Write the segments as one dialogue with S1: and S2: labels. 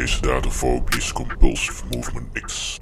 S1: deze data for Obese Compulsive Movement X.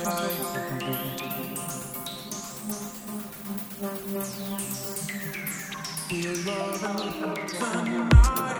S1: Feel
S2: love from your.